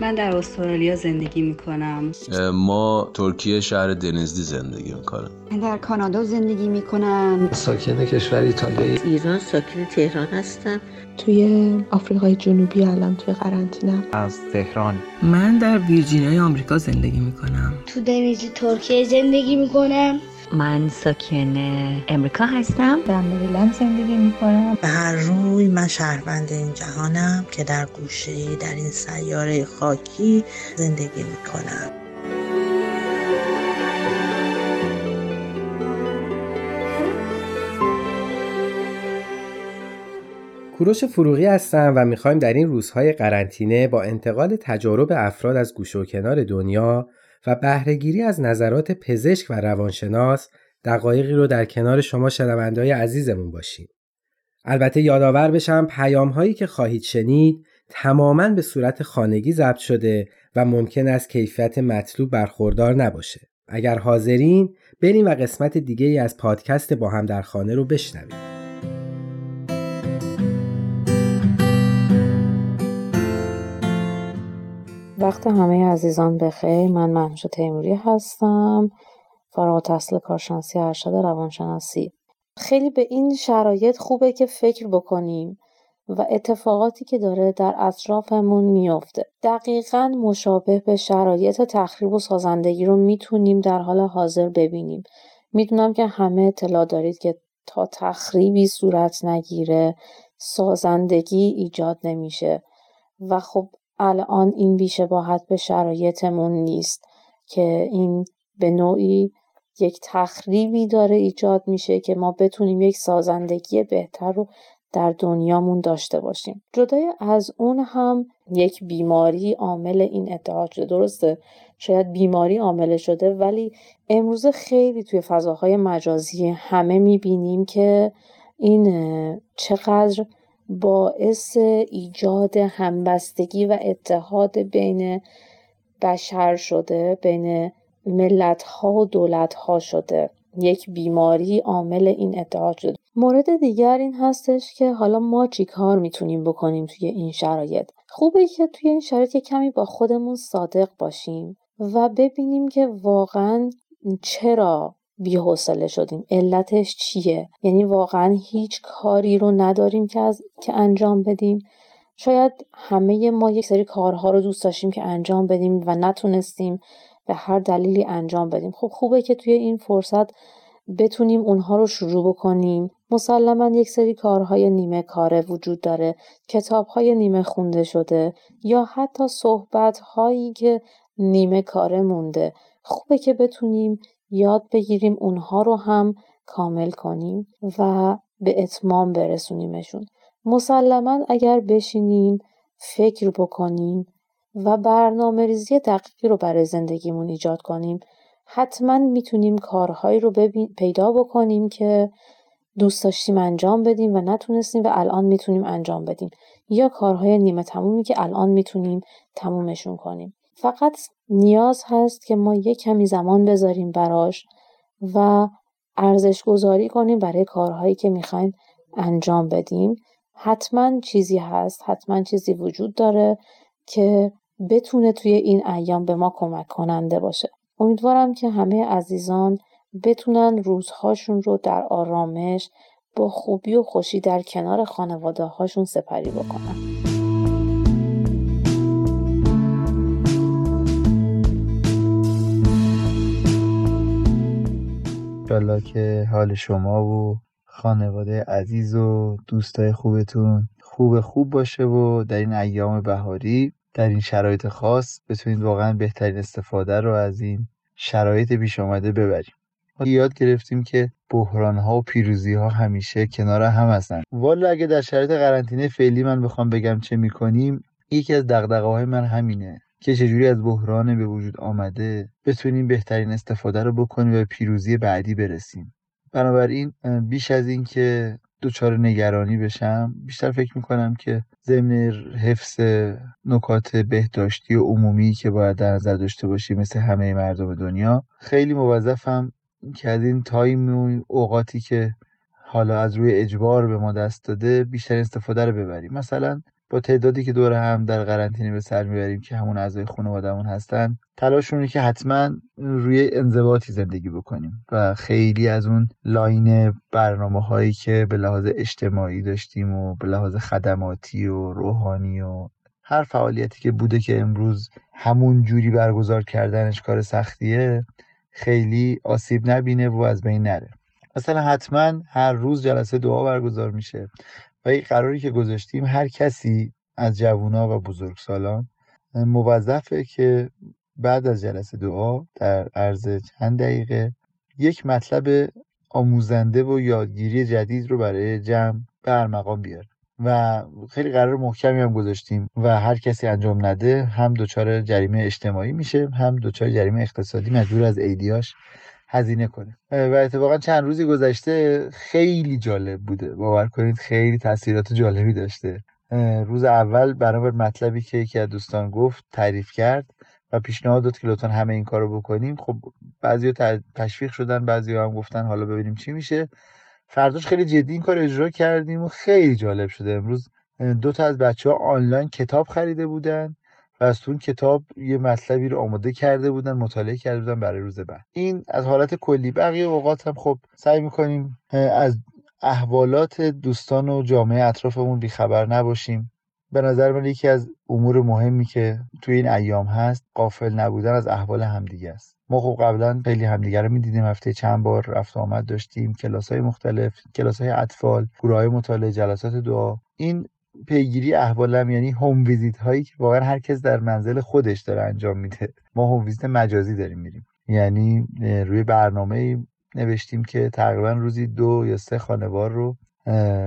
من در استرالیا زندگی می کنم ما ترکیه شهر دنزلی زندگی می‌کنم من در کانادا زندگی می کنم ساکن کشور ایتالیا ایران ساکن تهران هستم. توی آفریقای جنوبی الان توی قرنطینه. از تهران. من در ویرجینیای آمریکا زندگی می کنم تو دنیزی ترکیه زندگی می کنم من ساکن امریکا هستم. در مریلند زندگی می کنم به هر روی من شهروند این جهانم که در گوشه در این سیاره خاکی زندگی می کنم کوروش فروغی هستم و می‌خوایم در این روزهای قرنطینه با انتقال تجارب افراد از گوشه و کنار دنیا و بهرهگیری از نظرات پزشک و روانشناس دقایقی رو در کنار شما شنوندهای عزیزمون باشیم. البته یادآور بشم پیام هایی که خواهید شنید تماما به صورت خانگی ضبط شده و ممکن است کیفیت مطلوب برخوردار نباشه. اگر حاضرین بریم و قسمت دیگه ای از پادکست با هم در خانه رو بشنویم. وقت همه عزیزان بخیر. من محموش تیموری هستم فارغ تحصیل کارشناسی ارشد روانشناسی. خیلی به این شرایط خوبه که فکر بکنیم و اتفاقاتی که داره در اطرافمون میافته دقیقا مشابه به شرایط تخریب و سازندگی رو می‌تونیم در حال حاضر ببینیم. می‌دونم که همه اطلاع دارید که تا تخریبی صورت نگیره سازندگی ایجاد نمیشه. و خب الان این بیشباهت به شرایطمون نیست که این به نوعی یک تخریبی داره ایجاد میشه که ما بتونیم یک سازندگی بهتر رو در دنیامون داشته باشیم. جدای از اون هم یک بیماری عامل این اتحاد شده. درسته؟ شاید بیماری عامل شده ولی امروز خیلی توی فضاهای مجازی همه می‌بینیم که این چقدر باعث ایجاد همبستگی و اتحاد بین بشر شده بین ملت ها و دولت ها شده. یک بیماری عامل این اتحاد شده. مورد دیگر این هستش که حالا ما چی کار می‌تونیم بکنیم توی این شرایط؟ خوبه که توی این شرایط کمی با خودمون صادق باشیم و ببینیم که واقعا چرا بی‌حوصله شدیم. علتش چیه؟ یعنی واقعا هیچ کاری رو نداریم که از که انجام بدیم. شاید همه ما یک سری کارها رو دوست داشتیم که انجام بدیم و نتونستیم به هر دلیلی انجام بدیم. خب خوبه که توی این فرصت بتونیم اونها رو شروع بکنیم. مسلما یک سری کارهای نیمه کاره وجود داره. کتابهای نیمه خونده شده یا حتی صحبتهایی که نیمه کاره مونده. خوبه که بتونیم یاد بگیریم اونها رو هم کامل کنیم و به اتمام برسونیمشون. مسلما اگر بشینیم فکر بکنیم و برنامه ریزی دقیقی رو برای زندگیمون ایجاد کنیم. حتما می‌تونیم کارهایی رو پیدا بکنیم که دوست داشتیم انجام بدیم و نتونستیم و الان می‌تونیم انجام بدیم. یا کارهای نیمه تمومی که الان می‌تونیم تمومشون کنیم. فقط نیاز هست که ما یک کمی زمان بذاریم براش و ارزش گذاری کنیم برای کارهایی که می‌خوایم انجام بدیم. حتما چیزی هست حتما چیزی وجود داره که بتونه توی این ایام به ما کمک کننده باشه. امیدوارم که همه عزیزان بتونن روزهاشون رو در آرامش با خوبی و خوشی در کنار خانواده هاشون سپری بکنن. انشالله که حال شما و خانواده عزیز و دوستای خوبتون خوب خوب باشه و در این ایام بهاری در این شرایط خاص بتونید واقعا بهترین استفاده رو از این شرایط پیش آمده ببریم. یاد گرفتیم که بحران ها و پیروزی ها همیشه کنار هم هستن. والا اگه در شرایط قرنطینه فعلی من بخوام بگم چه می‌کنیم یکی از دقدقه های من همینه. که چجوری از بحران به وجود آمده بتونیم بهترین استفاده رو بکنیم و به پیروزی بعدی برسیم. بنابراین بیش از این که دچار نگرانی بشم بیشتر فکر می‌کنم که ضمن حفظ نکات بهداشتی و عمومی که باید در نظر داشته باشیم مثل همه مردم دنیا خیلی موظفم که از این time و اوقاتی که حالا از روی اجبار به ما دست داده بیشتر استفاده رو ببریم. مثلا با تعدادی که دور هم در قرنطینه به سر می‌بریم که همون اعضای خانوادهمون هستن تلاشونه که حتما روی انضباطی زندگی بکنیم و خیلی از اون line برنامه هایی که به لحاظ اجتماعی داشتیم و به لحاظ خدماتی و روحانی و هر فعالیتی که بوده که امروز همون جوری برگزار کردنش کار سختیه خیلی آسیب نبینه و از بین نره. مثلا حتما هر روز جلسه دعا برگزار میشه. و قراری که گذاشتیم هر کسی از جوونا و بزرگسالان موظفه که بعد از جلسه دعا در عرض چند دقیقه یک مطلب آموزنده و یادگیری جدید رو برای جمع به مقام بیاره. و خیلی قرار محکمی هم گذاشتیم و هر کسی انجام نده هم دچار جریمه اجتماعی میشه هم دچار جریمه اقتصادی مجبور از ایدیاش هزینه کنه. و اتفاقا چند روزی گذشته خیلی جالب بوده. باور کنید خیلی تاثیرات جالبی داشته. روز اول برابر مطلبی که یکی از دوستان گفت تعریف کرد و پیشنهاد داد که لطفا همه این کارو بکنیم. خب بعضی تشویق شدن بعضی هم گفتن حالا ببینیم چی میشه. فرداش خیلی جدی این کار اجرا کردیم و خیلی جالب شده. امروز دو تا از بچه ها آنلاین کتاب خریده بودن. و از اون کتاب یه مطلبی رو آماده کرده بودن مطالعه کرده بودن برای روز بعد. این از حالت کلی. بقیه اوقات هم خب سعی می‌کنیم از احوالات دوستان و جامعه اطرافمون بیخبر نباشیم. به نظر من یکی از امور مهمی که توی این ایام هست قافل نبودن از احوال همدیگه است. ما خب قبلا خیلی همدیگه رو می‌دیدیم. هفته چند بار رفت آمد داشتیم. کلاس های مختلف کلاس های اطفال گروه های مطالعه جلسات دعا. این پیگیری احوالم یعنی هوم ویزیت هایی که واقعا هر کس در منزل خودش داره انجام میده. ما هوم ویزیت مجازی داریم میریم. یعنی روی برنامه نوشتیم که تقریبا روزی دو یا سه خانوار رو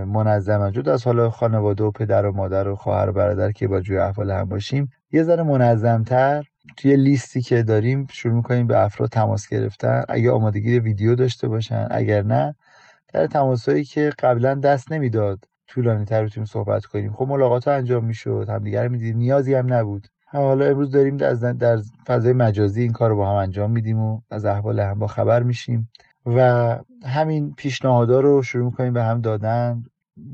منظم جد از حالا خانواده و پدر و مادر و خواهر و برادر که با جوی احوال هم باشیم یه ذره منظمتر توی لیستی که داریم شروع می‌کنیم به افراد تماس گرفتن. اگه آمادگی ویدیو داشته باشن اگر نه در تماسهایی که قبلا دست نمی‌داد طولانی تر بتونیم صحبت کنیم. خب ملاقات ها انجام می‌شد. همدیگر می‌دید نیازی هم نبود. حالا امروز داریم در, در فضای مجازی این کار رو با هم انجام میدیم و از احوال هم با خبر میشیم. و همین پیشنهادها رو شروع می‌کنیم به هم دادن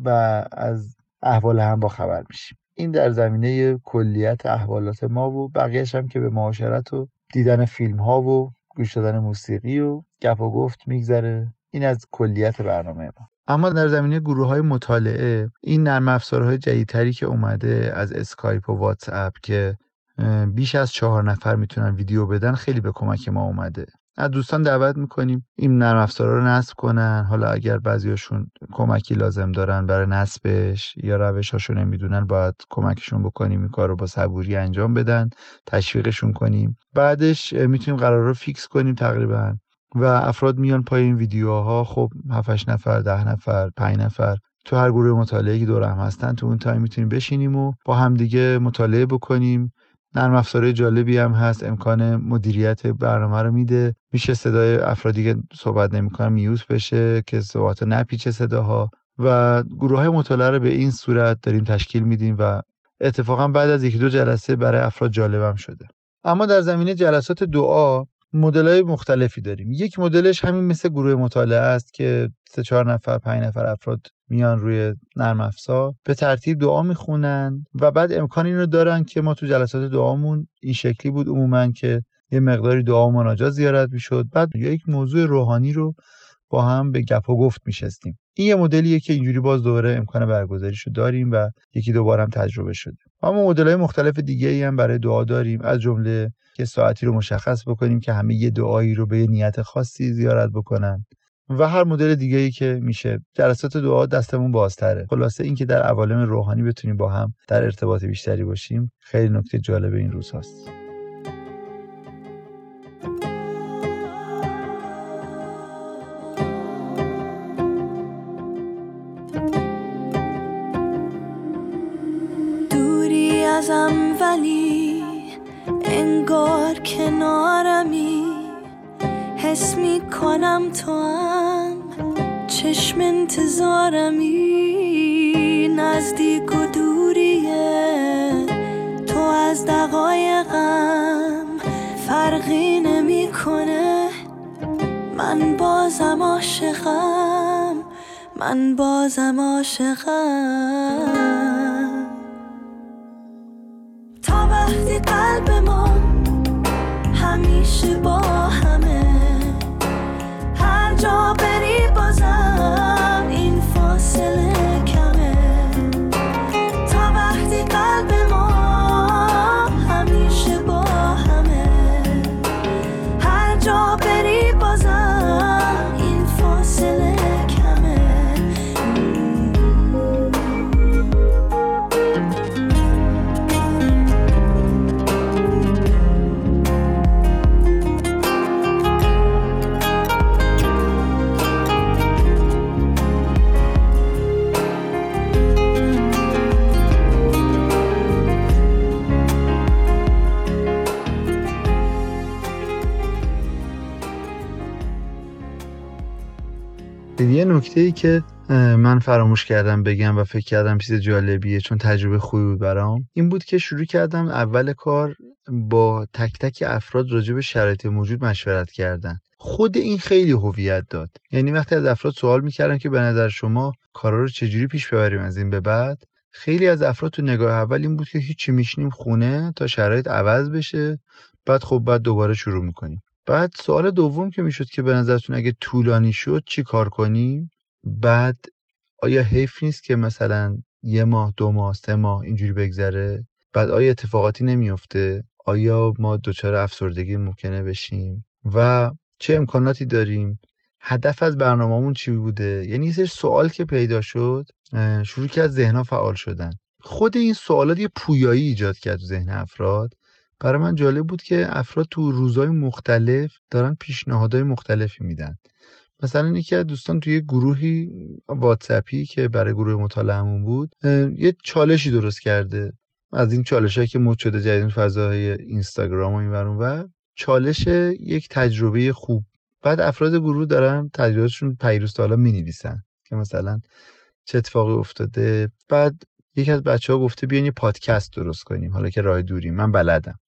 و از احوال هم با خبر میشیم. این در زمینه کلیت احوالات ما و بقیهش هم که به معاشرت و دیدن فیلم ها و گوش دادن موسیقی و گپ و گفت میگذره. این از کلیت برنامه ما. اما در زمینه گروه های مطالعه این نرم افزارهای جدیدتری که اومده از اسکایپ و واتس اپ که بیش از چهار نفر می‌تونن ویدیو بدن خیلی به کمک ما اومده. از دوستان دعوت می‌کنیم این نرم افزارا رو نصب کنن. حالا اگر بعضیاشون کمکی لازم دارن برای نصبش یا روش هاشو نمی‌دونن باید کمکشون بکنیم این کار رو با صبوری انجام بدن تشویقشون کنیم. بعدش می‌تونیم قرار رو fix کنیم تقریبا. و افراد میان پای این ویدیوها خب 7 نفر ده نفر 5 نفر تو هر گروه مطالعه که دور هم هستن تو اون time می‌تونیم بشینیم و با همدیگه مطالعه بکنیم. نرم افزارهای جالبی هم هست. امکان مدیریت برنامه رو میده. میشه صدای افرادی که صحبت نمی‌کنن میوز بشه که صحبت نپیچه صداها. و گروه های مطالعه رو به این صورت داریم تشکیل میدیم و اتفاقا بعد از یکی دو جلسه برای افراد جالبم شده. اما در زمینه جلسات دعا مدل مختلفی داریم. یک مدلش همین مثل گروه مطالعه است که سه چهار نفر پنج نفر افراد میان روی نرم افزار به ترتیب دعا می‌خونن و بعد امکان این رو دارن که ما تو جلسات دعامون این شکلی بود. عموما که یه مقداری دعا و مناجات زیارت می‌شد. بعد یا یک موضوع روحانی رو با هم به گپ و گفت میشستیم. این یه مدلیه که اینجوری باز دوره امکان برگزاریش رو داریم و یکی دوباره هم تجربه شده. اما مدل های مختلف دیگه ای هم برای دعا داریم. از جمله که ساعتی رو مشخص بکنیم که همه یه دعایی رو به نیت خاصی زیارت بکنن. و هر مدل دیگه ای که میشه. جلسات دعا دستمون بازتره. خلاصه اینکه در عوالم روحانی بتونیم با هم در ارتباط بیشتری باشیم. خیلی نکته جالب این روز هست کنارمی. حس می کنم تو هم چشم انتظارمی. نزدیک و دوریه. تو از دقایقم فرقی نمی کنه. من بازم عاشقم. من بازم عاشقم. تا وقتی قلب ما همیشه با همه. هر جا بری یه نکته ای که من فراموش کردم بگم و فکر کردم چیز جالبیه چون تجربه خوبی بود برام این بود که شروع کردم اول کار با تک تک افراد راجع به شرایط موجود مشورت کردن. خود این خیلی هویت داد. یعنی وقتی از افراد سوال می‌کردم که به نظر شما کارا رو چجوری پیش ببریم از این به بعد خیلی از افراد تو نگاه اول این بود که هیچی میشنیم خونه تا شرایط عوض بشه بعد خب بعد دوباره شروع می‌کنیم. بعد سوال دوم که می‌شد که به نظرتون اگه طولانی شد چی کار کنیم؟ بعد آیا حیف نیست که مثلا یه ماه دو ماه سه ماه اینجوری بگذره؟ بعد آیا اتفاقاتی نمیفته آیا ما دچار افسردگی ممکنه بشیم؟ و چه امکاناتی داریم؟ هدف از برنامهمون چی بوده؟ یعنی یه سوال که پیدا شد شروع کرد ذهنها فعال شدن. خود این سوالات یه پویایی ایجاد کرد تو ذهن افراد. برای من جالب بود که افراد تو روزهای مختلف دارن پیشنهادهای مختلفی میدن. مثلا یکی از دوستان توی گروهی واتسپی که برای گروه مطالعهمون بود یه چالشی درست کرده. از این چالش که مد شده جدید فضای اینستاگرام و این و چالش یک تجربه خوب. بعد افراد گروه دارن تجربهشون پیروز تا حالا می نویسن که مثلا چه اتفاقی افتاده. بعد یکی از بچه ها گفته بیاین یه پادکست درست کنیم حالا که راه دوریم من بلدم.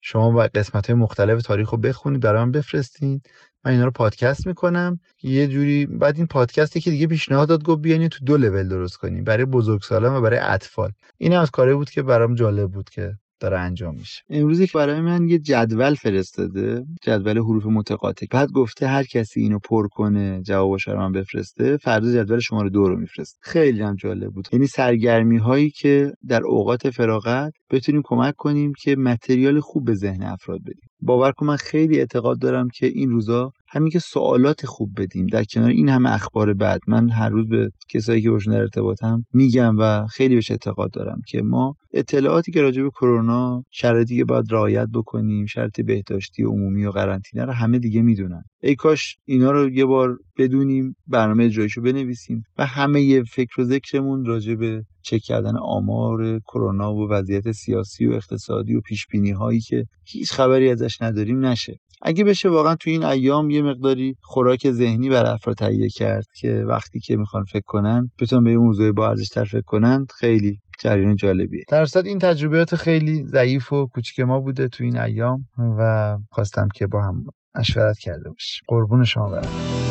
شما با قسمت های مختلف تاریخ رو بخونید برای من بفرستین. من اینا رو پادکست می‌کنم. یه جوری بعد این پادکستی که دیگه پیشنهاد داد گفت بیاین تو دو لول درست کنیم برای بزرگسالان و برای اطفال. این از کاری بود که برام جالب بود که داره انجام میشه. امروز یک برای من یه جدول فرستاده جدول حروف متقاطع. بعد گفته هر کسی اینو پر کنه جوابش رو من بفرسته فردا جدول شما رو دو رو میفرست خیلی هم جالب بود. یعنی سرگرمی هایی که در اوقات فراغت بتونیم کمک کنیم که متریال خوب به ذهن افراد بدیم. باور کن من خیلی اعتقاد دارم که این روزا همین که سوالات خوب بدیم. در کنار این همه اخبار بد من هر روز به کسایی که باشون در ارتباطم میگم و خیلی بهش اعتقاد دارم که ما اطلاعاتی که راجع به کرونا شرایطی که باید رعایت بکنیم شرط بهداشتی عمومی و قرنطینه رو همه دیگه می‌دونن. ای کاش اینا رو یه بار بدونیم برنامه اجرایشو بنویسیم و همه فکر و ذکرمون راجع به چک کردن آمار کرونا و وضعیت سیاسی و اقتصادی و پیش بینی هایی که هیچ خبری ازش نداریم نشه. اگه بشه واقعا تو این ایام یه مقداری خوراک ذهنی بر افراد تهیه کرد که وقتی که می‌خوان فکر کنن بتونن به موضوع با ارزش تر فکر کنن خیلی جریان جالبیه. در این تجربیات خیلی ضعیف و کوچیک ما بوده تو این ایام و خواستم که با هم مشورت کرده باشیم. قربون شما برم.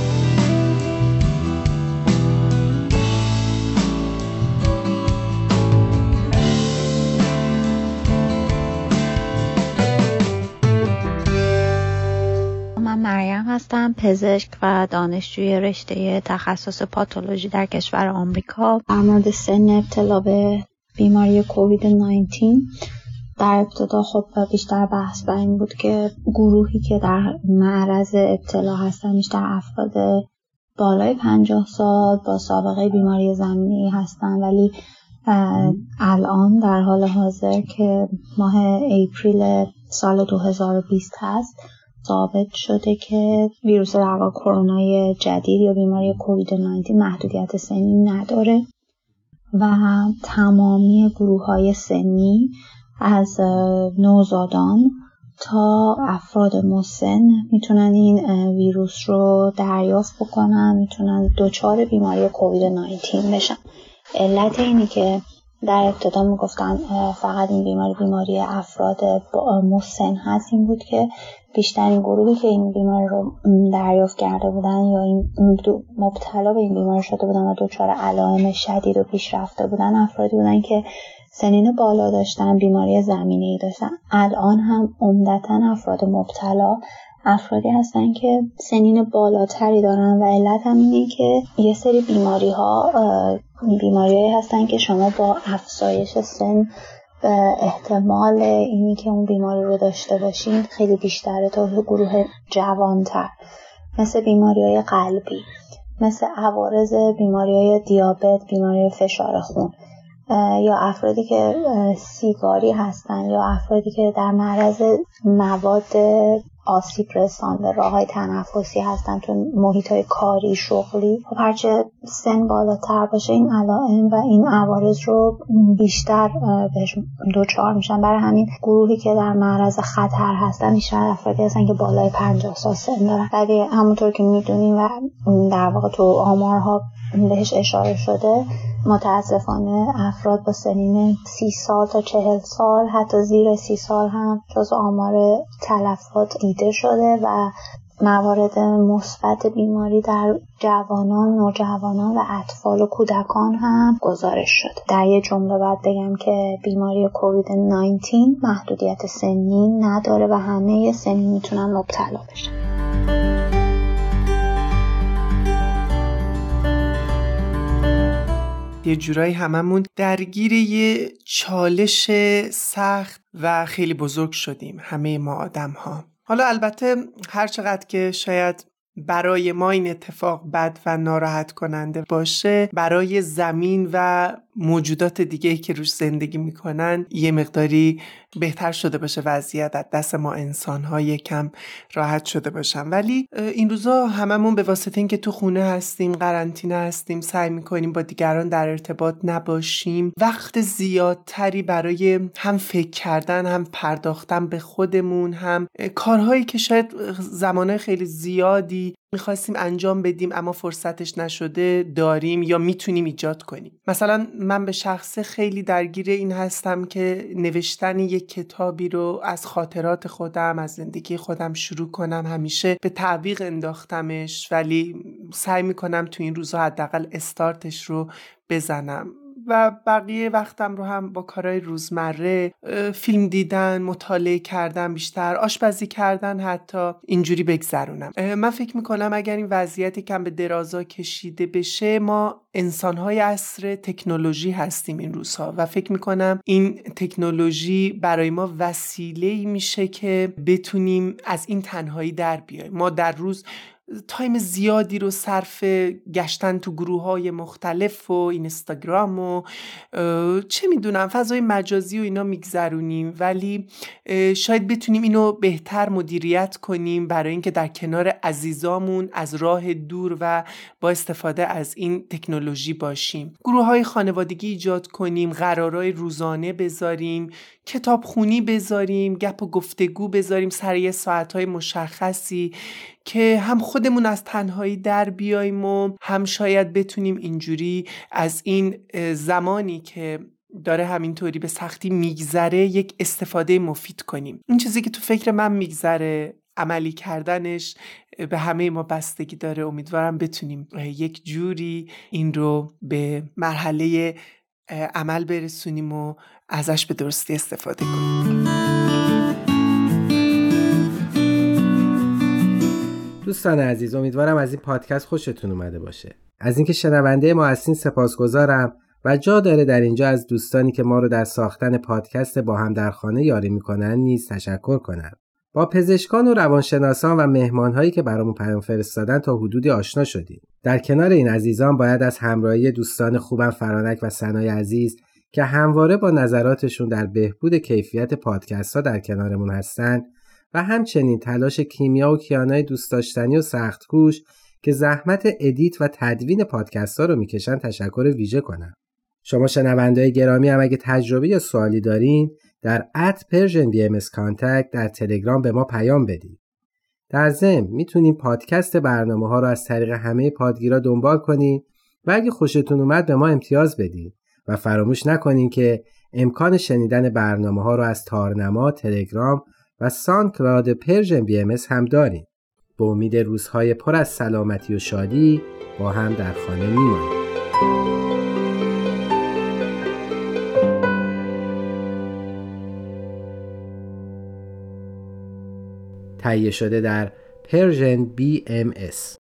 هستم پزشک و دانشجوی رشته تخصص پاتولوژی در کشور آمریکا. در مورد سن ابتلا به بیماری کووید 19 در ابتدا خب بیشتر بحث بر این بود که گروهی که در معرض ابتلا هستن بیشتر افراد بالای 50 سال با سابقه بیماری زمینی هستن. ولی الان در حال حاضر که ماه اپریل سال 2020 هست ثابت شده که ویروس در کرونا جدید یا بیماری کووید 19 محدودیت سنی نداره و تمامی گروه های سنی از نوزادان تا افراد مسن می‌تونن این ویروس رو دریافت بکنن می‌تونن دچار بیماری کووید 19 بشن. علت اینی که در ابتدا می‌گفتن فقط این بیماری بیماری افراد مسن هست. این بود که بیشترین گروهی که این بیماری رو دریافت کرده بودن یا این مبتلا به این بیماری شده بودن و دچار علائم شدید و پیشرفته بودن افرادی بودن که سنین بالا داشتن بیماری زمینه ای داشتن. الان هم عمدتا افراد مبتلا افرادی هستن که سنین بالاتری دارن و علت هم اینه که یه سری بیماری ها بیماری هستن که شما با افزایش سن احتمال اینی که اون بیماری رو داشته باشین خیلی بیشتره تا گروه جوانتر مثل بیماری های قلبی مثل عوارض بیماری های دیابت بیماری فشار خون یا افرادی که سیگاری هستن یا افرادی که در معرض مواد آسیب رسانده راه های تنفسی هستن تو محیط های کاری شغلی. خب هرچه سن بالاتر باشه این علائم و این عوارض رو بیشتر بهش دوچار میشن. برای همین گروهی که در معرض خطر هستن بیشتر افرادی هستن که بالای 50 سال سن دارن. ولی همونطور که می‌دونیم و در واقع تو آمارها بهش اشاره شده متاسفانه افراد با سنین سی سال تا چهل سال حتی زیر سی سال هم جز آمار تلفات دیده شده و موارد مثبت بیماری در جوانان، نوجوانان و اطفال و کودکان هم گزارش شده. در یه جمله باید بگم که بیماری کووید 19 محدودیت سنی نداره و همه سنی می‌تونن مبتلا بشن. یه جورایی هممون درگیر یه چالش سخت و خیلی بزرگ شدیم همه ما آدم ها حالا البته هر چقدر که شاید برای ما این اتفاق بد و ناراحت کننده باشه برای زمین و موجودات دیگه که روش زندگی می‌کنن یه مقداری بهتر شده باشه وضعیت. از دست ما انسان ها یکم راحت شده باشن. ولی این روزا هممون به واسطه اینکه تو خونه هستیم قرنطینه هستیم سعی می‌کنیم با دیگران در ارتباط نباشیم وقت زیادتری برای هم فکر کردن هم پرداختن به خودمون هم کارهایی که شاید زمانه خیلی زیادی می‌خواستیم انجام بدیم اما فرصتش نشده داریم یا می‌تونیم ایجاد کنیم. مثلا من به شخصه خیلی درگیر این هستم که نوشتن یک کتابی رو از خاطرات خودم از زندگی خودم شروع کنم. همیشه به تعویق انداختمش ولی سعی می‌کنم تو این روزها حداقل استارتش رو بزنم. و بقیه وقتم رو هم با کارهای روزمره فیلم دیدن مطالعه کردن بیشتر آشپزی کردن حتی اینجوری بگذرونم. من فکر می‌کنم اگر این وضعیتی کم به درازا کشیده بشه ما انسانهای عصر تکنولوژی هستیم این روزها و فکر می‌کنم این تکنولوژی برای ما وسیله میشه که بتونیم از این تنهایی در بیایم. ما در روز تایم زیادی رو صرف گشتن تو گروه های مختلف و اینستاگرام و چه می‌دونم فضای مجازی و اینا میگذرونیم. ولی شاید بتونیم اینو بهتر مدیریت کنیم برای اینکه در کنار عزیزامون از راه دور و با استفاده از این تکنولوژی باشیم. گروه های خانوادگی ایجاد کنیم قرارهای روزانه بذاریم کتاب خونی بذاریم گپ و گفتگو بذاریم سر یه ساعت مشخصی. که هم خودمون از تنهایی در بیایم و هم شاید بتونیم اینجوری از این زمانی که داره همینطوری به سختی میگذره یک استفاده مفید کنیم. این چیزی که تو فکر من میگذره عملی کردنش به همه ما بستگی داره. امیدوارم بتونیم یک جوری این رو به مرحله عمل برسونیم و ازش به درستی استفاده کنیم. دوستان عزیز امیدوارم از این پادکست خوشتون اومده باشه. از اینکه شنونده ما هستین سپاسگزارم و جا داره در اینجا از دوستانی که ما رو در ساختن پادکست با هم در خانه یاری می‌کنن نیز تشکر کنم. با پزشکان و روانشناسان و مهمانهایی که برامون پیام فرستادن تا حدودی آشنا شدیم. در کنار این عزیزان باید از همراهی دوستان خوبم فرانک و سنای عزیز که همواره با نظراتشون در بهبود کیفیت پادکست ها در کنارمون هستند و همچنین تلاش کیمیا و کیانای دوست داشتنی و سخت کوش که زحمت edit و تدوین پادکست ها رو می‌کشن تشکر ویژه کنم. شما شنونده گرامی هم اگه تجربه یا سوالی دارین در at Persian B در تلگرام به ما پیام بدید. در ضمن می‌تونین پادکست برنامه ها رو از طریق همه پادگیرا دنبال کنید و اگه خوشتون اومد به ما امتیاز بدید و فراموش نکنین که امکان شنیدن برنامه ها رو از تارنما، تلگرام و SoundCloud Persian BMS هم داریم. به امید روزهای پر از سلامتی و شادی با هم در خانه میمانیم. تهیه شده در Persian BMS